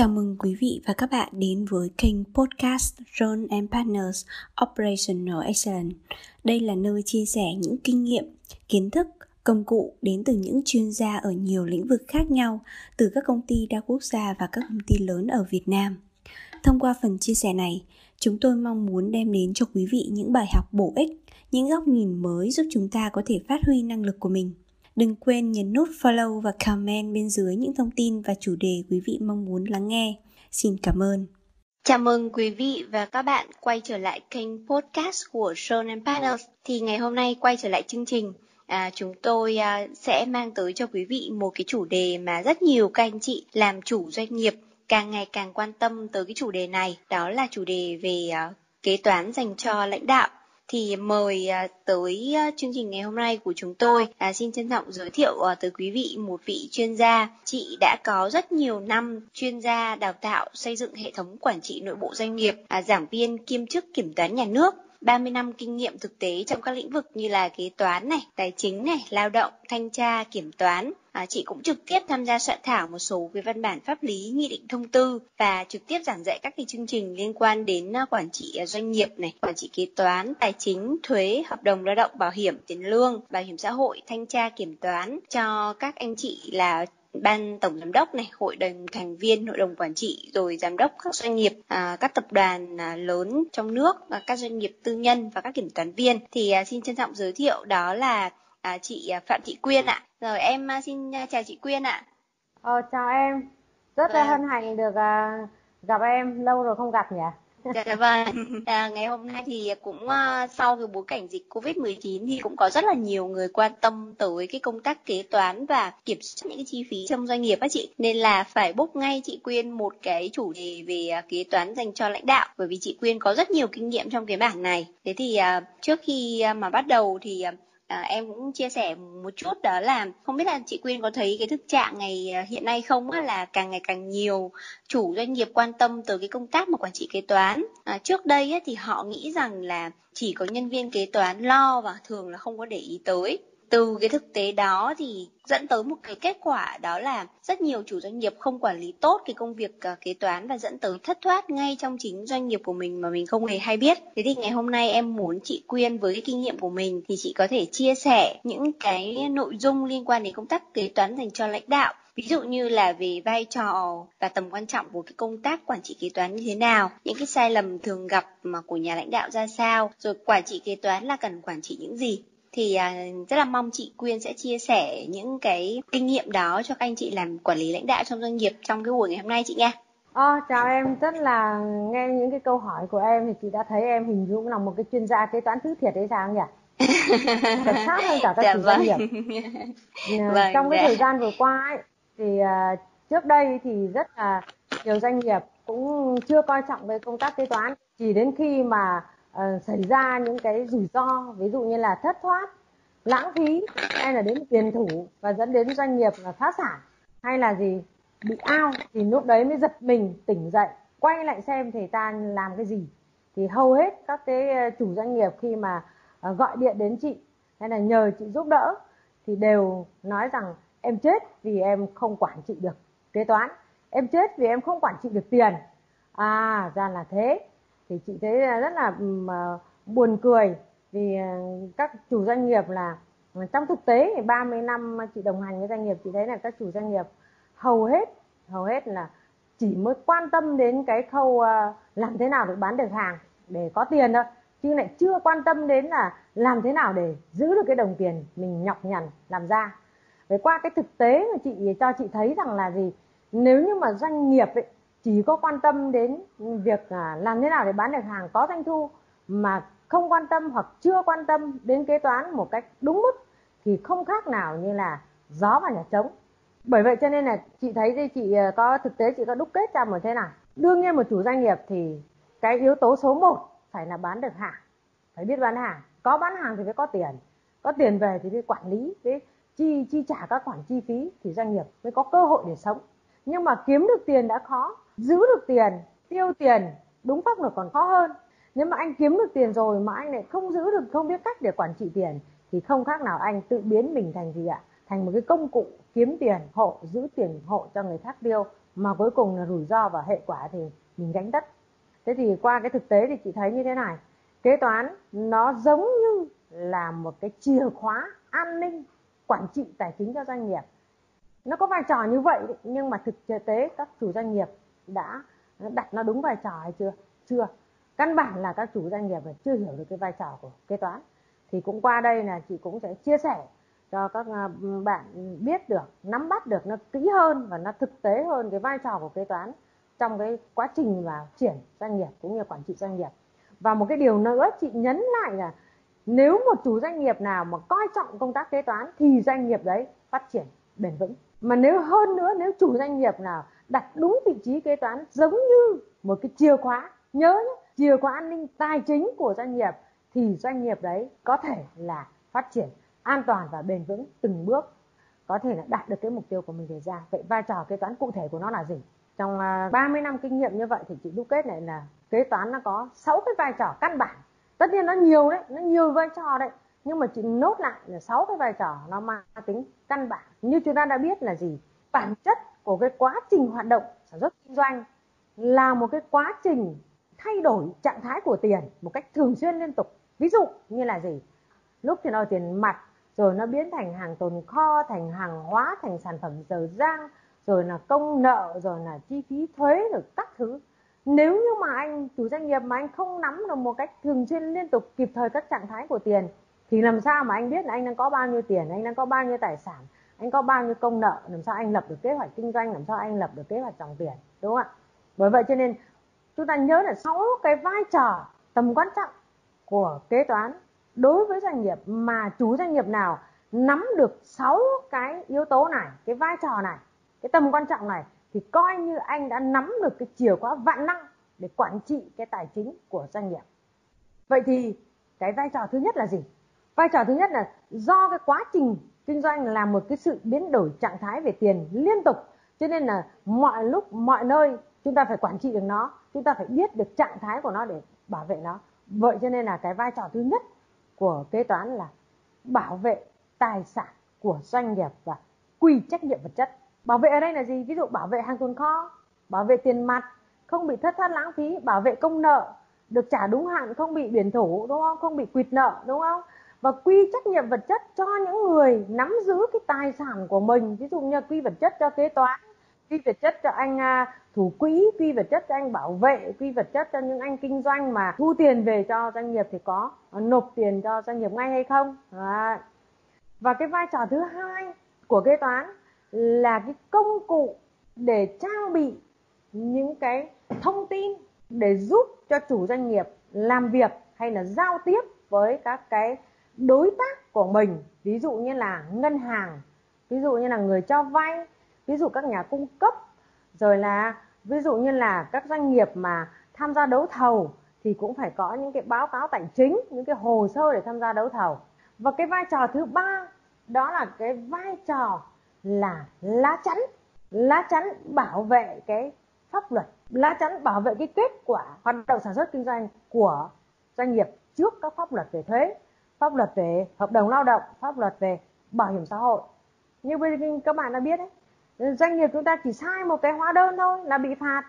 Chào mừng quý vị và các bạn đến với kênh podcast John and Partners Operational Excellence. Đây là nơi chia sẻ những kinh nghiệm, kiến thức, công cụ đến từ những chuyên gia ở nhiều lĩnh vực khác nhau, từ các công ty đa quốc gia và các công ty lớn ở Việt Nam. Thông qua phần chia sẻ này, chúng tôi mong muốn đem đến cho quý vị những bài học bổ ích, những góc nhìn mới giúp chúng ta có thể phát huy năng lực của mình. Đừng quên nhấn nút follow và comment bên dưới những thông tin và chủ đề quý vị mong muốn lắng nghe. Xin cảm ơn. Chào mừng quý vị và các bạn quay trở lại kênh podcast của Sean and Partners. Thì ngày hôm nay quay trở lại chương trình, à, chúng tôi à, sẽ mang tới cho quý vị một cái chủ đề mà rất nhiều các anh chị làm chủ doanh nghiệp càng ngày càng quan tâm tới cái chủ đề này. Đó là chủ đề về à, kế toán dành cho lãnh đạo thì mời à, tới à, chương trình ngày hôm nay của chúng tôi. À, xin trân trọng giới thiệu à, tới quý vị một vị chuyên gia. Chị đã có rất nhiều năm chuyên gia đào tạo xây dựng hệ thống quản trị nội bộ doanh nghiệp giảng viên kiêm chức kiểm toán nhà nước. 30 năm kinh nghiệm thực tế trong các lĩnh vực như là kế toán này, tài chính này, lao động, thanh tra, kiểm toán. À, chị cũng trực tiếp tham gia soạn thảo một số cái văn bản pháp lý, nghị định thông tư và trực tiếp giảng dạy các cái chương trình liên quan đến à, quản trị à, doanh nghiệp này, quản trị kế toán, tài chính, thuế, hợp đồng lao động, bảo hiểm, tiền lương, bảo hiểm xã hội, thanh tra, kiểm toán cho các anh chị là ban tổng giám đốc này hội đồng thành viên hội đồng quản trị rồi giám đốc các doanh nghiệp à, các tập đoàn à, lớn trong nước các doanh nghiệp tư nhân và các kiểm toán viên. Thì à, xin trân trọng giới thiệu đó là à, chị phạm thị quyên ạ. Rồi em à, xin chào chị quyên ạ. Ờ, chào em. Rất là vâng. hân hạnh được à, gặp em lâu rồi không gặp nhỉ Dạ vâng, à, ngày hôm nay thì cũng uh, sau cái bối cảnh dịch Covid-19 thì cũng có rất là nhiều người quan tâm tới cái công tác kế toán và kiểm soát những cái chi phí trong doanh nghiệp á chị. Nên là phải book ngay chị Quyên một cái chủ đề về uh, kế toán dành cho lãnh đạo bởi vì chị Quyên có rất nhiều kinh nghiệm trong cái bảng này. Thế thì uh, trước khi uh, mà bắt đầu thì uh, à, em cũng chia sẻ một chút đó là không biết là chị Quyên có thấy cái thực trạng ngày à, hiện nay không á, là càng ngày càng nhiều chủ doanh nghiệp quan tâm tới cái công tác mà quản trị kế toán. À, trước đây á, thì họ nghĩ rằng là chỉ có nhân viên kế toán lo và thường là không có để ý tới từ cái thực tế đó thì dẫn tới một cái kết quả đó là rất nhiều chủ doanh nghiệp không quản lý tốt cái công việc ờ, kế toán và dẫn tới thất thoát ngay trong chính doanh nghiệp của mình mà mình không hề hay biết. Thế thì ngày hôm nay em muốn chị Quyên với cái kinh nghiệm của mình thì chị có thể chia sẻ những cái nội dung liên quan đến công tác kế toán dành cho lãnh đạo ví dụ như là về vai trò và tầm quan trọng của cái công tác quản trị kế toán như thế nào, những cái sai lầm thường gặp mà của nhà lãnh đạo ra sao, rồi quản trị kế toán là cần quản trị những gì thì à, rất là mong chị Quyên sẽ chia sẻ những cái kinh nghiệm đó cho các anh chị làm quản lý lãnh đạo trong doanh nghiệp trong cái buổi ngày hôm nay chị nha. À, chào em, rất là nghe những cái câu hỏi của em thì chị đã thấy em hình dung là một cái chuyên gia kế toán thứ thiệt đấy sao nhỉ? Thật sát hơn cả các dạ, chủ vâng. doanh nghiệp. Ờ, vâng, trong cái dạ. thời gian vừa qua ấy, thì uh, trước đây thì rất là nhiều doanh nghiệp cũng chưa coi trọng về công tác kế toán chỉ đến khi mà uh, xảy ra những cái rủi ro ví dụ như là thất thoát lãng phí hay là đến tiền thủ và dẫn đến doanh nghiệp là phá sản hay là gì bị ao thì lúc đấy mới giật mình tỉnh dậy quay lại xem thì ta làm cái gì. Thì hầu hết các cái ờ, chủ doanh nghiệp khi mà ờ, gọi điện đến chị hay là nhờ chị giúp đỡ thì đều nói rằng em chết vì em không quản trị được kế toán em chết vì em không quản trị được tiền. À ra là thế thì chị thấy rất là ừ, buồn cười vì ờ, các chủ doanh nghiệp là ờ, trong thực tế thì 30 năm chị đồng hành với doanh nghiệp chị thấy là các chủ doanh nghiệp hầu hết hầu hết là chỉ mới quan tâm đến cái khâu ờ, làm thế nào để bán được hàng để có tiền thôi. Chứ lại chưa quan tâm đến là làm thế nào để giữ được cái đồng tiền mình nhọc nhằn làm ra. Với qua cái thực tế mà chị cho chị thấy rằng là gì? Nếu như mà doanh nghiệp ấy, chỉ có quan tâm đến việc à, làm thế nào để bán được hàng có doanh thu mà không quan tâm hoặc chưa quan tâm đến kế toán một cách đúng mức thì không khác nào như là gió vào nhà trống. Bởi vậy cho nên là chị thấy thì chị à, có thực tế, chị có đúc kết ra một thế nào. Đương nhiên một chủ doanh nghiệp thì cái yếu tố số 1 phải là bán được hàng, phải biết bán hàng. Có bán hàng thì phải có tiền có tiền về thì phải quản lý với chi chi trả các khoản chi phí thì doanh nghiệp mới có cơ hội để sống. Nhưng mà kiếm được tiền đã khó giữ được tiền, tiêu tiền, đúng pháp luật còn khó hơn. Nếu mà anh kiếm được tiền rồi mà anh lại không giữ được, không biết cách để quản trị tiền, thì không khác nào anh tự biến mình thành gì ạ? Thành một cái công cụ kiếm tiền hộ, giữ tiền hộ cho người khác tiêu, mà cuối cùng là rủi ro và hệ quả thì mình gánh tất thế thì qua cái thực tế thì chị thấy như thế này. Kế toán nó giống như là một cái chìa khóa an ninh quản trị tài chính cho doanh nghiệp. Nó có vai trò như vậy nhưng mà thực tế các chủ doanh nghiệp đã đặt nó đúng vai trò hay chưa? Chưa. Căn bản là các chủ doanh nghiệp là chưa hiểu được cái vai trò của kế toán. Thì cũng qua đây là chị cũng sẽ chia sẻ cho các à, bạn biết được, nắm bắt được nó kỹ hơn và nó thực tế hơn cái vai trò của kế toán trong cái quá trình và triển doanh nghiệp cũng như quản trị doanh nghiệp. Và một cái điều nữa chị nhấn lại là nếu một chủ doanh nghiệp nào mà coi trọng công tác kế toán thì doanh nghiệp đấy phát triển bền vững. Mà nếu hơn nữa, nếu chủ doanh nghiệp nào đặt đúng vị trí kế toán giống như một cái chìa khóa. Nhớ nhé, chìa khóa an ninh tài chính của doanh nghiệp thì doanh nghiệp đấy có thể là phát triển an toàn và bền vững từng bước, có thể là đạt được cái mục tiêu của mình đề ra. Vậy vai trò kế toán cụ thể của nó là gì? Trong à, 30 năm kinh nghiệm như vậy thì chị đúc kết này là kế toán nó có 6 cái vai trò căn bản. Tất nhiên nó nhiều đấy, nó nhiều vai trò đấy, nhưng mà chị nốt lại là 6 cái vai trò nó mang tính căn bản. Như chúng ta đã biết là gì? Bản chất của cái quá trình hoạt động sản xuất kinh doanh là một cái quá trình thay đổi trạng thái của tiền một cách thường xuyên liên tục. Ví dụ như là gì? Lúc thì nó tiền mặt, rồi nó biến thành hàng tồn kho, thành hàng hóa, thành sản phẩm dở dang, rồi là công nợ, rồi là chi phí thuế, rồi các thứ. Nếu như mà anh, chủ doanh nghiệp mà anh không nắm được một cách thường xuyên liên tục kịp thời các trạng thái của tiền, thì làm sao mà anh biết là anh đang có bao nhiêu tiền, anh đang có bao nhiêu tài sản? Anh có bao nhiêu công nợ, làm sao anh lập được kế hoạch kinh doanh, làm sao anh lập được kế hoạch dòng tiền, đúng không ạ? Bởi vậy cho nên chúng ta nhớ là sáu cái vai trò tầm quan trọng của kế toán đối với doanh nghiệp mà chủ doanh nghiệp nào nắm được sáu cái yếu tố này, cái vai trò này, cái tầm quan trọng này thì coi như anh đã nắm được cái chìa khóa vạn năng để quản trị cái tài chính của doanh nghiệp. Vậy thì cái vai trò thứ nhất là gì? Vai trò thứ nhất là do cái quá trình kinh doanh là một cái sự biến đổi trạng thái về tiền liên tục. Cho nên là mọi lúc, mọi nơi, chúng ta phải quản trị được nó, chúng ta phải biết được trạng thái của nó để bảo vệ nó. Vậy cho nên là cái vai trò thứ nhất của kế toán là bảo vệ tài sản của doanh nghiệp và quy trách nhiệm vật chất. Bảo vệ ở đây là gì? Ví dụ bảo vệ hàng tồn kho, bảo vệ tiền mặt, không bị thất thoát lãng phí, bảo vệ công nợ, được trả đúng hạn, không bị biển thủ, đúng không? Không bị quỵt nợ, đúng không? Và quy trách nhiệm vật chất cho những người nắm giữ cái tài sản của mình ví dụ như quy vật chất cho kế toán, quy vật chất cho anh à, thủ quỹ, quy vật chất cho anh bảo vệ, quy vật chất cho những anh kinh doanh mà thu tiền về cho doanh nghiệp thì có à, nộp tiền cho doanh nghiệp ngay hay không Đấy. và cái vai trò thứ hai của kế toán là cái công cụ để trang bị những cái thông tin để giúp cho chủ doanh nghiệp làm việc hay là giao tiếp với các cái đối tác của mình, ví dụ như là ngân hàng, ví dụ như là người cho vay, ví dụ các nhà cung cấp, rồi là ví dụ như là các doanh nghiệp mà tham gia đấu thầu thì cũng phải có những cái báo cáo tài chính, những cái hồ sơ để tham gia đấu thầu. Và cái vai trò thứ ba, đó là cái vai trò là lá chắn. Lá chắn bảo vệ cái pháp luật, lá chắn bảo vệ cái kết quả hoạt động sản xuất kinh doanh của doanh nghiệp trước các pháp luật về thuế pháp luật về hợp đồng lao động, pháp luật về bảo hiểm xã hội. Như các bạn đã biết đấy, doanh nghiệp chúng ta chỉ sai một cái hóa đơn thôi là bị phạt.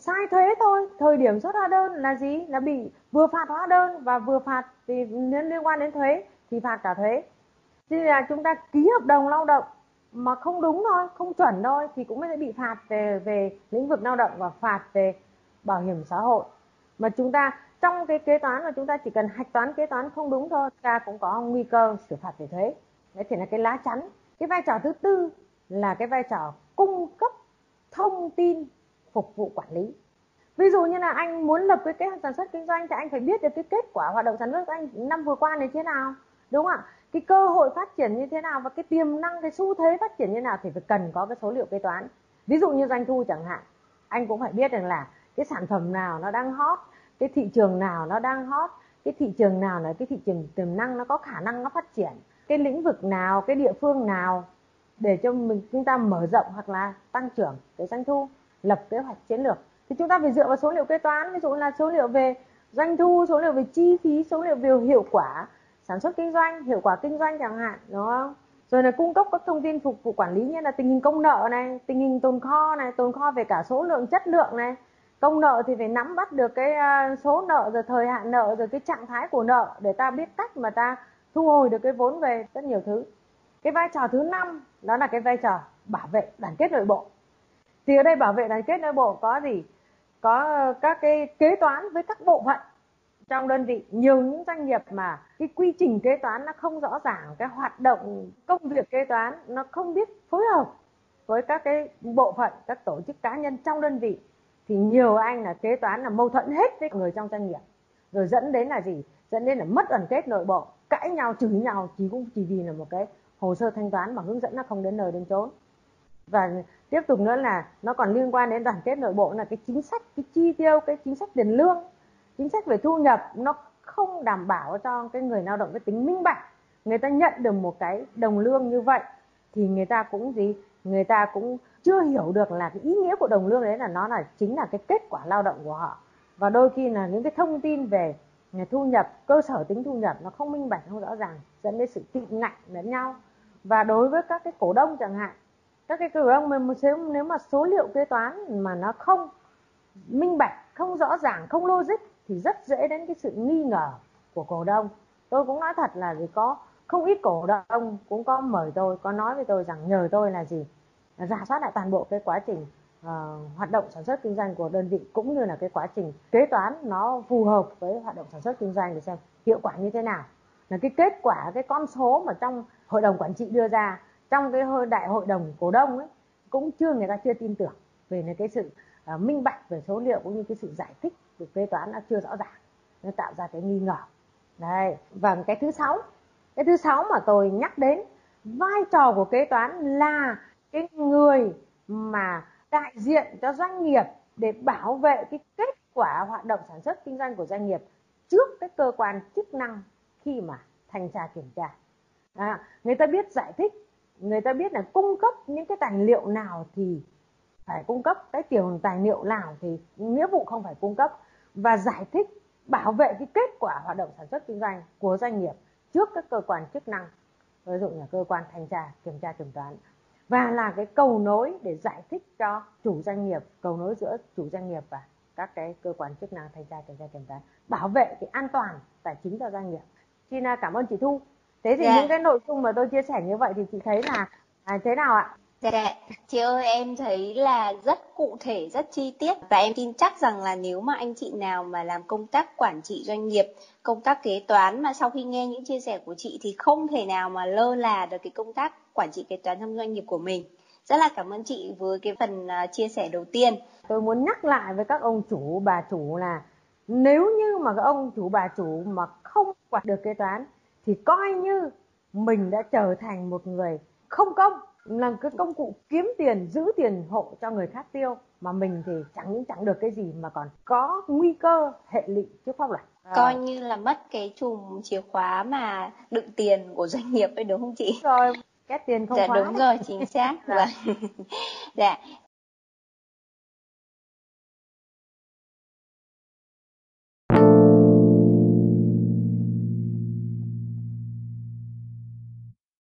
Sai thuế thôi, thời điểm xuất hóa đơn là gì? Là bị vừa phạt hóa đơn và vừa phạt thì liên liên quan đến thuế thì phạt cả thuế. Thì là chúng ta ký hợp đồng lao động mà không đúng thôi, không chuẩn thôi thì cũng sẽ bị phạt về về lĩnh vực lao động và phạt về bảo hiểm xã hội. Mà chúng ta trong cái kế toán mà chúng ta chỉ cần hạch toán kế toán không đúng thôi, ta cũng có nguy cơ xử phạt về thuế. Đấy thì là cái lá chắn. Cái vai trò thứ tư là cái vai trò cung cấp thông tin phục vụ quản lý. Ví dụ như là anh muốn lập cái kế hoạch sản xuất kinh doanh thì anh phải biết được cái kết quả hoạt động sản xuất của anh năm vừa qua này thế nào, đúng không ạ? Cái cơ hội phát triển như thế nào và cái tiềm năng, cái xu thế phát triển như thế nào thì phải cần có cái số liệu kế toán. Ví dụ như doanh thu chẳng hạn, anh cũng phải biết rằng là cái sản phẩm nào nó đang hot cái thị trường nào nó đang hot, cái thị trường nào là cái thị trường tiềm năng nó có khả năng nó phát triển. Cái lĩnh vực nào, cái địa phương nào để cho mình, chúng ta mở rộng hoặc là tăng trưởng cái doanh thu, lập kế hoạch chiến lược. Thì chúng ta phải dựa vào số liệu kế toán, ví dụ là số liệu về doanh thu, số liệu về chi phí, số liệu về hiệu quả sản xuất kinh doanh, hiệu quả kinh doanh chẳng hạn, đúng không? Rồi là cung cấp các thông tin phục vụ quản lý, như là tình hình công nợ này, tình hình tồn kho này, tồn kho về cả số lượng, chất lượng này công nợ thì phải nắm bắt được cái à, số nợ rồi thời hạn nợ rồi cái trạng thái của nợ để ta biết cách mà ta thu hồi được cái vốn về rất nhiều thứ. Cái vai trò thứ năm, đó là cái vai trò bảo vệ đoàn kết nội bộ. Thì ở đây bảo vệ đoàn kết nội bộ có gì? Có các cái kế toán với các bộ phận trong đơn vị. Nhiều những doanh nghiệp mà cái quy trình kế toán nó không rõ ràng, cái hoạt động công việc kế toán nó không biết phối hợp với các cái bộ phận, các tổ chức cá nhân trong đơn vị thì nhiều anh là kế toán là mâu thuẫn hết với người trong doanh nghiệp. Rồi dẫn đến là gì? Dẫn đến là mất đoàn kết nội bộ, cãi nhau, chửi nhau, chỉ cũng chỉ vì là một cái hồ sơ thanh toán mà hướng dẫn nó không đến nơi đến chốn. Và tiếp tục nữa là nó còn liên quan đến đoàn kết nội bộ, là cái chính sách, cái chi tiêu, cái chính sách tiền lương, chính sách về thu nhập nó không đảm bảo cho cái người lao động cái tính minh bạch. Người ta nhận được một cái đồng lương như vậy thì người ta cũng gì? Người ta cũng chưa hiểu được là cái ý nghĩa của đồng lương đấy là nó là chính là cái kết quả lao động của họ. Và đôi khi là những cái thông tin về thu nhập, cơ sở tính thu nhập nó không minh bạch, không rõ ràng, dẫn đến sự tị ngạnh lẫn nhau. Và đối với các cái cổ đông chẳng hạn, các cái cổ đông mình nếu mà số liệu kế toán mà nó không minh bạch, không rõ ràng, không logic thì rất dễ đến cái sự nghi ngờ của cổ đông. Tôi cũng nói thật là gì có không ít cổ đông cũng có mời tôi, có nói với tôi rằng nhờ tôi là gì? Giả soát lại toàn bộ cái quá trình uh, hoạt động sản xuất kinh doanh của đơn vị cũng như là cái quá trình kế toán nó phù hợp với hoạt động sản xuất kinh doanh để xem hiệu quả như thế nào. Là cái kết quả cái con số mà trong hội đồng quản trị đưa ra trong cái đại hội đồng cổ đông ấy cũng chưa người ta chưa tin tưởng về cái sự uh, minh bạch về số liệu cũng như cái sự giải thích của kế toán nó chưa rõ ràng nó tạo ra cái nghi ngờ. Đây và cái thứ sáu cái thứ sáu mà tôi nhắc đến vai trò của kế toán là cái người mà đại diện cho doanh nghiệp để bảo vệ cái kết quả hoạt động sản xuất kinh doanh của doanh nghiệp trước cái cơ quan chức năng khi mà thanh tra kiểm tra. À, người ta biết giải thích người ta biết là cung cấp những cái tài liệu nào thì phải cung cấp cái tiểu tài liệu nào thì nghĩa vụ không phải cung cấp và giải thích bảo vệ cái kết quả hoạt động sản xuất kinh doanh của doanh nghiệp trước các cơ quan chức năng. Ví dụ là cơ quan thanh tra kiểm tra kiểm toán và là cái cầu nối để giải thích cho chủ doanh nghiệp cầu nối giữa chủ doanh nghiệp và các cái cơ quan chức năng thanh tra kiểm tra kiểm toán bảo vệ cái an toàn tài chính cho doanh nghiệp xin cảm ơn chị thu thế thì yeah. Dạ. những cái nội dung mà tôi chia sẻ như vậy thì chị thấy là à, thế nào ạ Dạ, chị ơi em thấy là rất cụ thể, rất chi tiết và em tin chắc rằng là nếu mà anh chị nào mà làm công tác quản trị doanh nghiệp, công tác kế toán mà sau khi nghe những chia sẻ của chị thì không thể nào mà lơ là được cái công tác quản trị kế toán trong doanh nghiệp của mình. Rất là cảm ơn chị với cái phần à, chia sẻ đầu tiên. Tôi muốn nhắc lại với các ông chủ, bà chủ là nếu như mà các ông chủ, bà chủ mà không quản được kế toán thì coi như mình đã trở thành một người không công là cái công cụ kiếm tiền giữ tiền hộ cho người khác tiêu mà mình thì chẳng những chẳng được cái gì mà còn có nguy cơ hệ lụy trước pháp luật. À. coi như là mất cái chùm chìa khóa mà đựng tiền của doanh nghiệp ấy đúng không chị? Rồi két tiền không dạ khóa đúng rồi chính xác. Dạ. vâng. Dạ